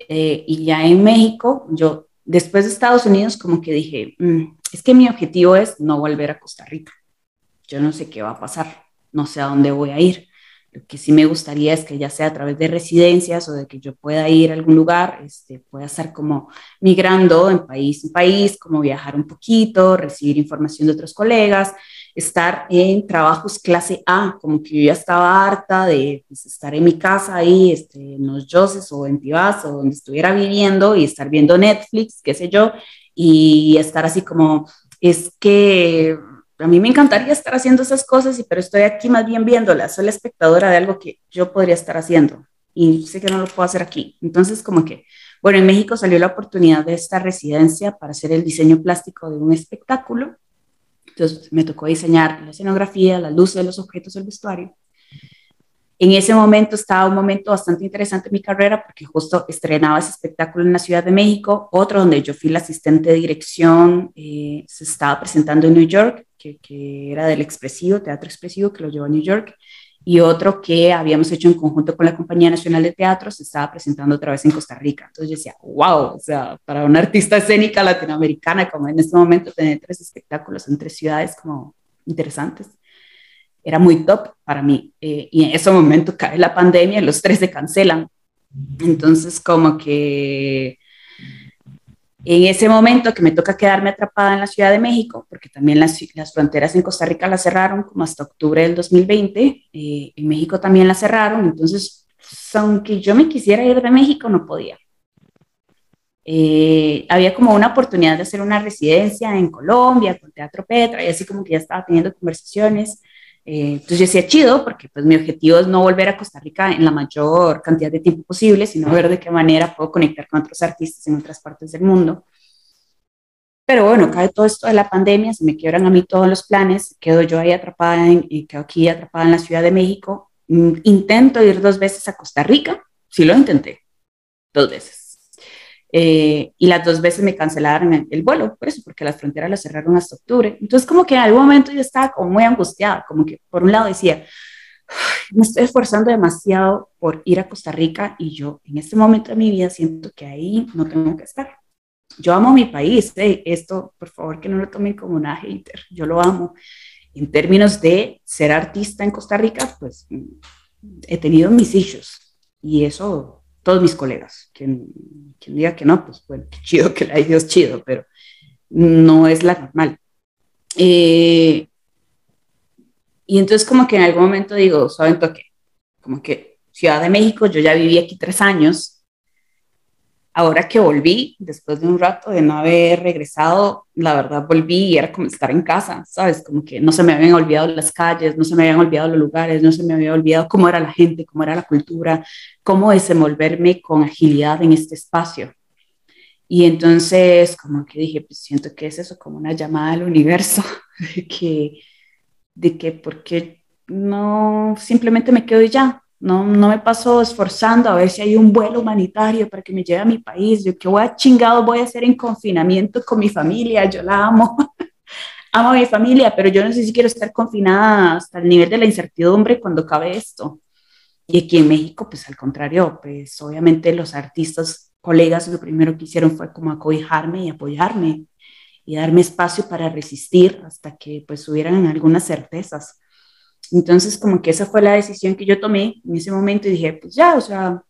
eh, y ya en México, yo después de Estados Unidos como que dije, mm, es que mi objetivo es no volver a Costa Rica, yo no sé qué va a pasar, no sé a dónde voy a ir, lo que sí me gustaría es que ya sea a través de residencias o de que yo pueda ir a algún lugar, este, pueda estar como migrando en país en país, como viajar un poquito, recibir información de otros colegas, estar en trabajos clase A, como que yo ya estaba harta de pues, estar en mi casa ahí, este, en los Joses o en Tibás o donde estuviera viviendo y estar viendo Netflix, qué sé yo, y estar así como, es que a mí me encantaría estar haciendo esas cosas, pero estoy aquí más bien viéndolas, soy la espectadora de algo que yo podría estar haciendo y sé que no lo puedo hacer aquí. Entonces, como que, bueno, en México salió la oportunidad de esta residencia para hacer el diseño plástico de un espectáculo entonces me tocó diseñar la escenografía, la luz de los objetos del vestuario. En ese momento estaba un momento bastante interesante en mi carrera porque justo estrenaba ese espectáculo en la Ciudad de México, otro donde yo fui la asistente de dirección, eh, se estaba presentando en New York, que, que, era del Expresivo, Teatro Expresivo, que lo llevó a New York, y otro que habíamos hecho en conjunto con la Compañía Nacional de Teatro, se estaba presentando otra vez en Costa Rica. Entonces yo decía, wow, o sea, para una artista escénica latinoamericana, como en este momento tener tres espectáculos en tres ciudades como interesantes, era muy top para mí. Eh, y en ese momento cae la pandemia y los tres se cancelan. Entonces como que en ese momento que me toca quedarme atrapada en la Ciudad de México, porque también las, las fronteras en Costa Rica las cerraron como hasta octubre del 2020, eh, en México también las cerraron, entonces aunque yo me quisiera ir de México, no podía. Eh, había como una oportunidad de hacer una residencia en Colombia con Teatro Petra y así como que ya estaba teniendo conversaciones eh, entonces yo decía, chido, porque pues mi objetivo es no volver a Costa Rica en la mayor cantidad de tiempo posible, sino ver de qué manera puedo conectar con otros artistas en otras partes del mundo. Pero bueno, cae todo esto de la pandemia, se me quiebran a mí todos los planes, quedo yo ahí atrapada, en, y quedo aquí atrapada en la Ciudad de México. Mm, intento ir dos veces a Costa Rica, sí lo intenté, dos veces eh, y las dos veces me cancelaron el, vuelo, por eso, porque las fronteras las cerraron hasta octubre. Entonces, como que en algún momento yo estaba como muy angustiada, como que por un lado decía, me estoy esforzando demasiado por ir a Costa Rica y yo en este momento de mi vida siento que ahí no tengo que estar. Yo amo mi país, eh, esto por favor que no lo tomen como una hater, yo lo amo. En términos de ser artista en Costa Rica, pues he tenido mis hijos y eso todos mis colegas. Quien, quien diga que no, pues bueno, qué chido que la Dios chido, pero no es la normal. Eh, y entonces como que en algún momento digo, ¿saben qué? Como que Ciudad de México, yo ya viví aquí tres años, ahora que volví, después de un rato de no haber regresado, la verdad volví y era como estar en casa, ¿sabes? Como que no se me habían olvidado las calles, no se me habían olvidado los lugares, no se me había olvidado cómo era la gente, cómo era la cultura, cómo desenvolverme con agilidad en este espacio. Y entonces, como que dije, pues siento que es eso, como una llamada al universo, de que, de que, ¿por qué no simplemente me quedo ya? No, no me paso esforzando a ver si hay un vuelo humanitario para que me lleve a mi país. Yo qué voy a chingado voy a hacer en confinamiento con mi familia. Yo la amo. amo a mi familia, pero yo no sé si quiero estar confinada hasta el nivel de la incertidumbre cuando acabe esto. Y aquí en México, pues al contrario, pues obviamente los artistas, colegas, lo primero que hicieron fue como acobijarme y apoyarme. y darme espacio para resistir hasta que pues hubieran algunas certezas. Entonces, como que esa fue la decisión que yo tomé en ese momento y dije, pues ya, o sea,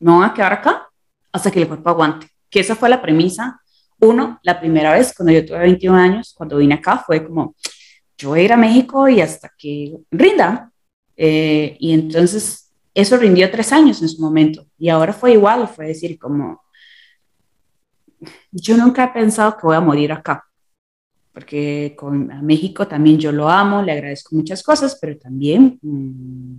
no voy a quedar acá hasta que el cuerpo aguante. Que esa fue la premisa. Uno, la primera vez cuando yo tuve 21 años, cuando vine acá, fue como, yo voy a ir a México y hasta que rinda. Eh, y entonces eso rindió tres años en su momento. Y ahora fue igual, fue decir como, yo nunca he pensado que voy a morir acá porque con México también yo lo amo, le agradezco muchas cosas, pero también mmm,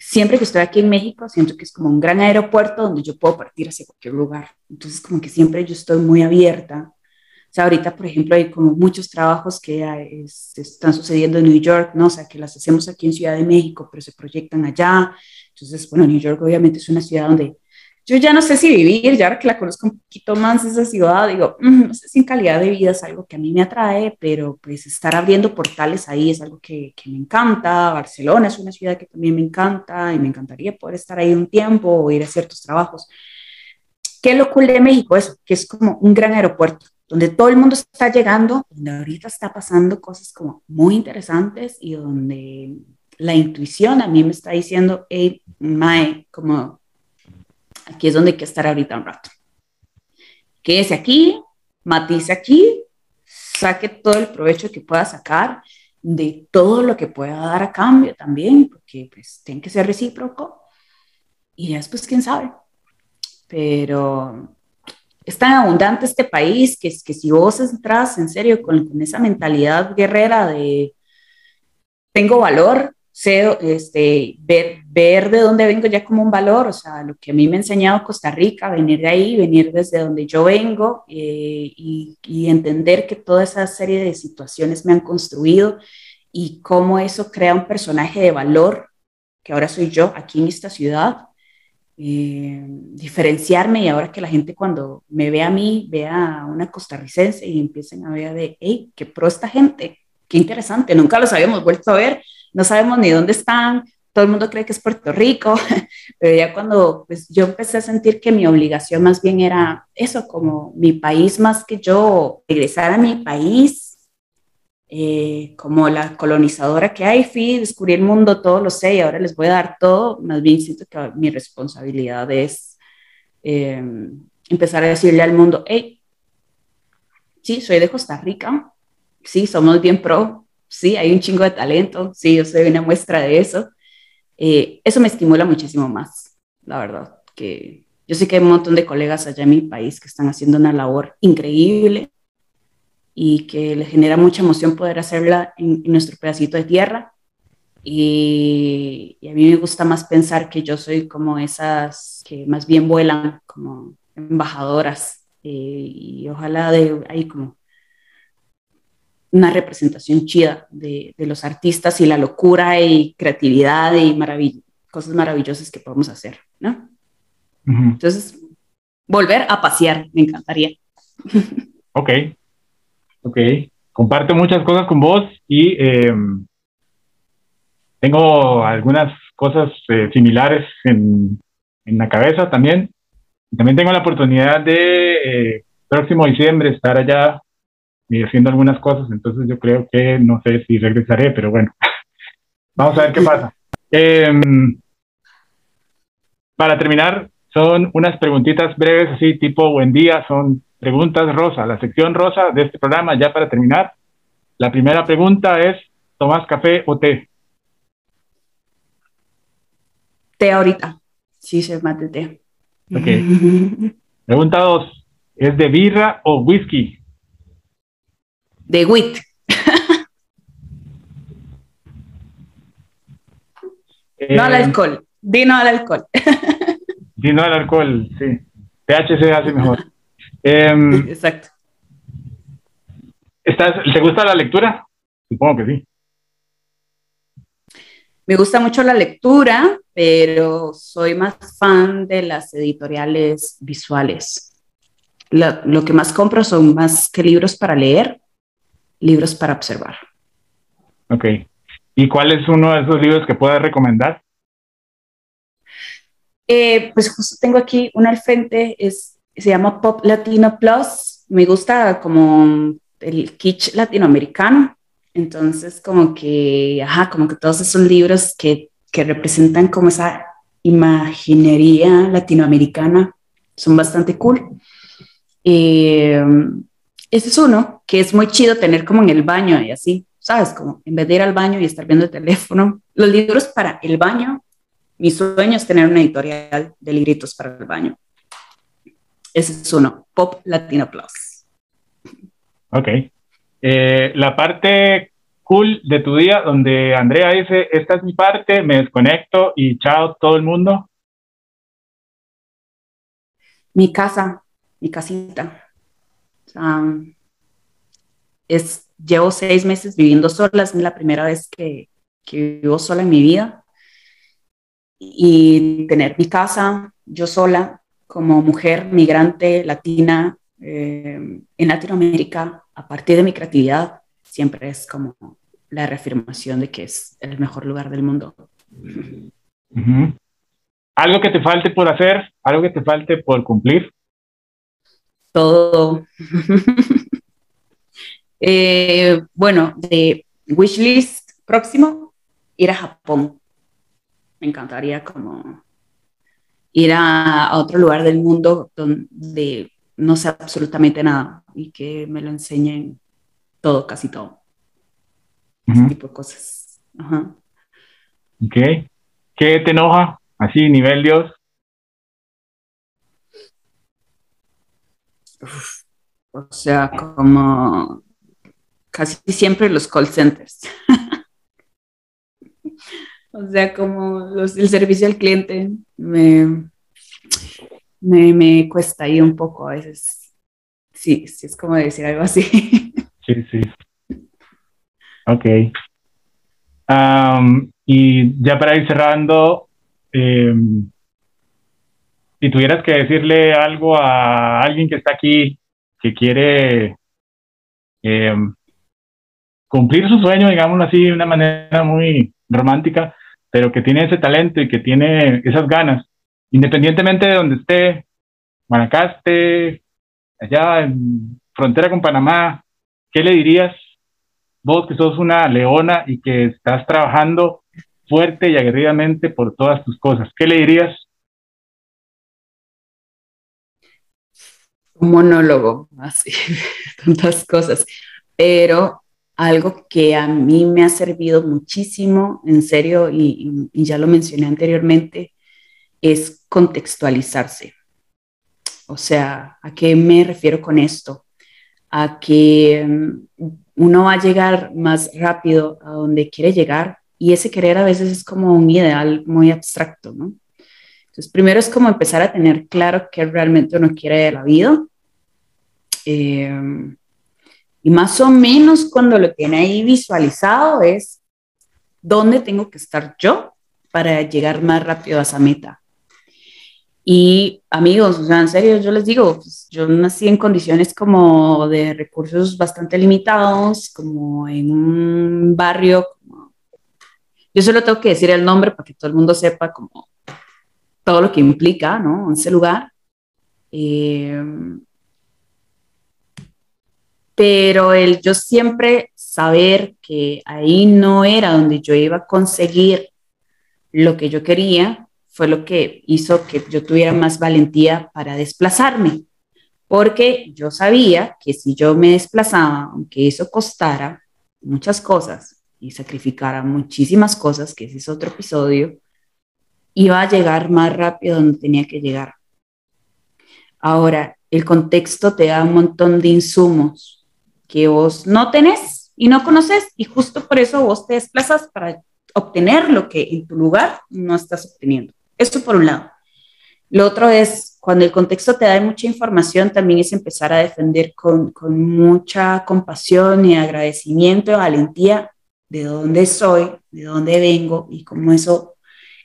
siempre que estoy aquí en México siento que es como un gran aeropuerto donde yo puedo partir hacia cualquier lugar. Entonces como que siempre yo estoy muy abierta. O sea, ahorita, por ejemplo, hay como muchos trabajos que es, están sucediendo en New York, ¿no? O sea, que las hacemos aquí en Ciudad de México, pero se proyectan allá. Entonces, bueno, New York obviamente es una ciudad donde yo ya no sé si vivir, ya que la conozco un poquito más esa ciudad, digo, mm, no sé si en calidad de vida es algo que a mí me atrae, pero pues estar abriendo portales ahí es algo que, que, me encanta. Barcelona es una ciudad que también me encanta y me encantaría poder estar ahí un tiempo o ir a ciertos trabajos. ¿Qué es lo cool de México? Eso, que es como un gran aeropuerto, donde todo el mundo está llegando, donde ahorita está pasando cosas como muy interesantes y donde la intuición a mí me está diciendo, hey, Mae, como Aquí es donde hay que estar ahorita un rato. Quédese aquí, matice aquí, saque todo el provecho que pueda sacar de todo lo que pueda dar a cambio también, porque pues tiene que ser recíproco. Y después, quién sabe. Pero es tan abundante este país que, que si vos entras en serio con, con esa mentalidad guerrera de tengo valor, sé, este, ver, ver de dónde vengo ya como un valor, o sea, lo que a mí me ha enseñado Costa Rica, venir de ahí, venir desde donde yo vengo eh, y, y, entender que toda esa serie de situaciones me han construido y cómo eso crea un personaje de valor, que ahora soy yo aquí en esta ciudad. Eh, diferenciarme y ahora que la gente cuando me ve a mí, vea a una costarricense y empiecen a ver de, hey, qué pro esta gente, qué interesante, nunca los habíamos vuelto a ver, no sabemos ni dónde están, todo el mundo cree que es Puerto Rico, pero ya cuando pues, yo empecé a sentir que mi obligación más bien era eso, como mi país más que yo, regresar a mi país, eh, como la colonizadora que hay, fui, descubrí el mundo, todo lo sé y ahora les voy a dar todo, más bien siento que mi responsabilidad es eh, empezar a decirle al mundo, hey, sí, soy de Costa Rica, sí, somos bien pro, sí, hay un chingo de talento, sí, yo soy una muestra de eso. Eh, eso me estimula muchísimo más, la verdad, que yo sé que hay un montón de colegas allá en mi país que están haciendo una labor increíble y que les genera mucha emoción poder hacerla en, nuestro pedacito de tierra. Y, a mí me gusta más pensar que yo soy como esas que más bien vuelan como embajadoras eh, y ojalá de ahí como una representación chida de, de, los artistas y la locura y creatividad y maravill cosas maravillosas que podemos hacer, ¿no? Uh -huh. Entonces, volver a pasear, me encantaría. Ok, ok. Comparto muchas cosas con vos y eh, tengo algunas cosas eh, similares en, en, la cabeza también. También tengo la oportunidad de eh, próximo diciembre estar allá y haciendo algunas cosas, entonces yo creo que no sé si regresaré, pero bueno, vamos a ver qué pasa. Eh, para terminar, son unas preguntitas breves, así tipo buen día, son preguntas rosa, la sección rosa de este programa, ya para terminar. La primera pregunta es, ¿tomas café o té? Té ahorita, sí, se mate té. Ok. Pregunta dos, ¿es de birra o whisky? De WIT. eh, no al alcohol, di no al alcohol. di no al alcohol, sí. THC hace mejor. Eh, Exacto. ¿estás, ¿Te gusta la lectura? Supongo que sí. Me gusta mucho la lectura, pero soy más fan de las editoriales visuales. Lo, lo que más compro son más que libros para leer, libros para observar. Ok. ¿Y cuál es uno de esos libros que puedes recomendar? Eh, pues justo tengo aquí uno al frente, es, se llama Pop Latino Plus me gusta como el kitsch latinoamericano, entonces como que, ajá, como que todos esos libros que, que representan como esa imaginería latinoamericana son bastante cool. Eh, ese es uno que es muy chido tener como en el baño y así, ¿sabes? Como en vez de ir al baño y estar viendo el teléfono. Los libros para el baño, mi sueño es tener una editorial de libritos para el baño. Ese es uno, Pop Latino Plus. Ok. Eh, la parte cool de tu día donde Andrea dice, esta es mi parte, me desconecto y chao todo el mundo. Mi casa, mi casita. Es, llevo seis meses viviendo sola, es la primera vez que, que vivo sola en mi vida. Y tener mi casa, yo sola, como mujer migrante latina eh, en Latinoamérica, a partir de mi creatividad, siempre es como la reafirmación de que es el mejor lugar del mundo. ¿Algo que te falte por hacer? ¿Algo que te falte por cumplir? Todo. Eh, bueno, de wishlist próximo, ir a Japón. Me encantaría como ir a, otro lugar del mundo donde no sé absolutamente nada y que me lo enseñen todo, casi todo. Ese tipo de cosas. Ajá. Ok. ¿Qué te enoja? Así, nivel Dios. O sea, como casi siempre los call centers. o sea, como el servicio al cliente me, me, me, cuesta ahí un poco a veces. Sí, sí, es como decir algo así. sí, sí. Ok. y ya para ir cerrando, eh, si tuvieras que decirle algo a alguien que está aquí que quiere eh, cumplir su sueño, digámoslo así, de una manera muy romántica, pero que tiene ese talento y que tiene esas ganas, independientemente de donde esté, Guanacaste, allá en frontera con Panamá, ¿qué le dirías vos que sos una leona y que estás trabajando fuerte y aguerridamente por todas tus cosas? ¿Qué le dirías monólogo, así, tantas cosas, pero algo que a mí me ha servido muchísimo, en serio, y, ya lo mencioné anteriormente, es contextualizarse. O sea, ¿a qué me refiero con esto? A que mm, uno va a llegar más rápido a donde quiere llegar y ese querer a veces es como un ideal muy abstracto, ¿no? Entonces, primero es como empezar a tener claro qué realmente uno quiere de la vida eh, y más o menos cuando lo tiene ahí visualizado es dónde tengo que estar yo para llegar más rápido a esa meta. Y amigos, o sea, en serio, yo les digo, pues, yo nací en condiciones como de recursos bastante limitados, como en un barrio, yo solo tengo que decir el nombre para que todo el mundo sepa como todo lo que implica, ¿no? Ese lugar. Eh, pero el yo siempre saber que ahí no era donde yo iba a conseguir lo que yo quería fue lo que hizo que yo tuviera más valentía para desplazarme, porque yo sabía que si yo me desplazaba, aunque eso costara muchas cosas y sacrificara muchísimas cosas, que ese es otro episodio, iba a llegar más rápido donde tenía que llegar. Ahora, el contexto te da un montón de insumos que vos no tenés y no conoces y justo por eso vos te desplazas para obtener lo que en tu lugar no estás obteniendo. Eso por un lado. Lo otro es, cuando el contexto te da mucha información, también es empezar a defender con, con mucha compasión y agradecimiento y valentía de dónde soy, de dónde vengo y cómo eso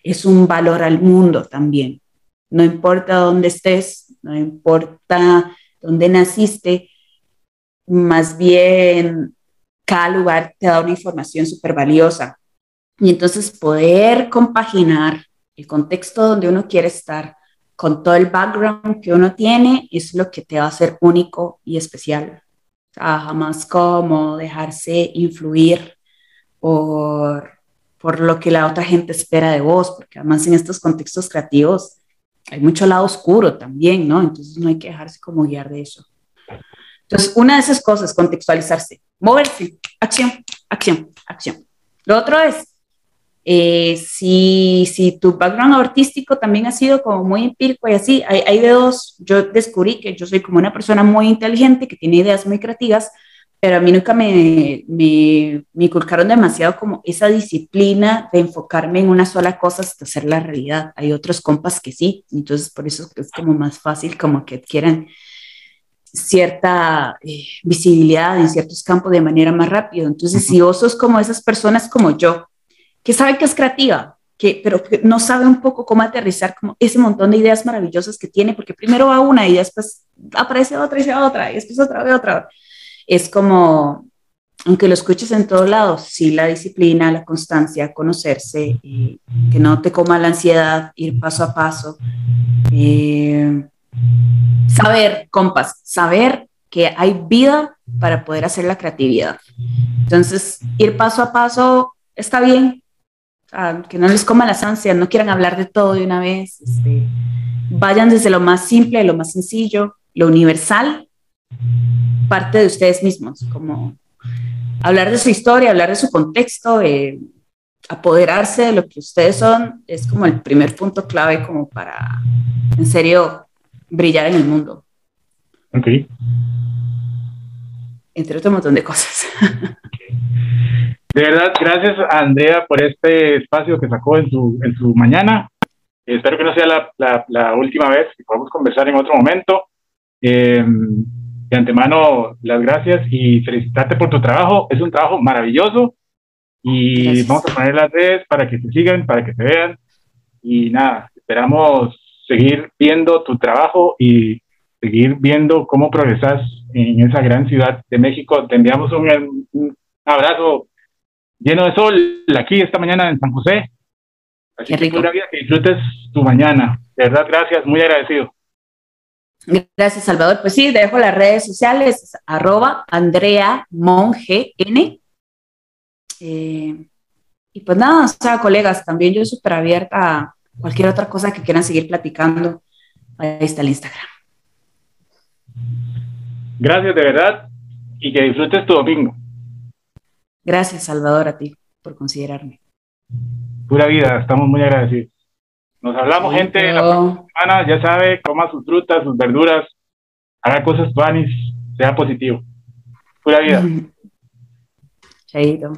es un valor al mundo también. No importa dónde estés, no importa dónde naciste, más bien cada lugar te da una información súper valiosa. Y entonces poder compaginar el contexto donde uno quiere estar con todo el background que uno tiene, es lo que te va a hacer único y especial. O sea, jamás como dejarse influir por, por lo que la otra gente espera de vos, porque además en estos contextos creativos hay mucho lado oscuro también, ¿no? Entonces no hay que dejarse como guiar de eso. Entonces, una de esas cosas, contextualizarse, moverse, acción, acción, acción. Lo otro es, eh, si, si tu background artístico también ha sido como muy empírico y así, hay, hay de dos, yo descubrí que yo soy como una persona muy inteligente, que tiene ideas muy creativas, pero a mí nunca me, me, me inculcaron demasiado como esa disciplina de enfocarme en una sola cosa hasta hacer la realidad. Hay otros compas que sí, entonces por eso es como más fácil como que adquieran cierta eh, visibilidad en ciertos campos de manera más rápida. Entonces, si vos sos como esas personas como yo, que sabe que es creativa, que, pero que no sabe un poco cómo aterrizar como ese montón de ideas maravillosas que tiene, porque primero va una y después aparece otra y se va otra y después otra vez otra. Es como, aunque lo escuches en todos lados, sí la disciplina, la constancia, conocerse, y que no te coma la ansiedad, ir paso a paso. Eh, saber, compas, saber que hay vida para poder hacer la creatividad. Entonces, ir paso a paso está bien, que no les coma las ansias, no quieran hablar de todo de una vez, este, vayan desde lo más simple, lo más sencillo, lo universal, parte de ustedes mismos, como hablar de su historia, hablar de su contexto, apoderarse de lo que ustedes son, es como el primer punto clave como para, en serio, brillar en el mundo. Ok. Entre otro montón de cosas. De verdad, gracias a Andrea por este espacio que sacó en su, en su mañana. espero que no sea la, la, la, última vez, que podamos conversar en otro momento. Eh, de antemano, las gracias y felicitarte por tu trabajo. Es un trabajo maravilloso y gracias. vamos a poner las redes para que te sigan, para que te vean. Y nada, esperamos seguir viendo tu trabajo y seguir viendo cómo progresas en esa gran ciudad de México. Te enviamos un, un abrazo lleno de sol aquí esta mañana en San José. Así Qué rico. que, que disfrutes tu mañana. De verdad, gracias, muy agradecido. Gracias, Salvador. Pues sí, dejo las redes sociales, arroba Andrea Monge N. Eh, y pues nada, o sea, colegas, también yo súper abierta a cualquier otra cosa que quieran seguir platicando, ahí está el Instagram. Gracias de verdad y que disfrutes tu domingo. Gracias, Salvador, a ti por considerarme. Pura vida, estamos muy agradecidos. Nos hablamos, sí, gente, pero... la próxima semana, ya sabe, coma sus frutas, sus verduras, haga cosas tuanis, sea positivo. Pura vida. Chaito.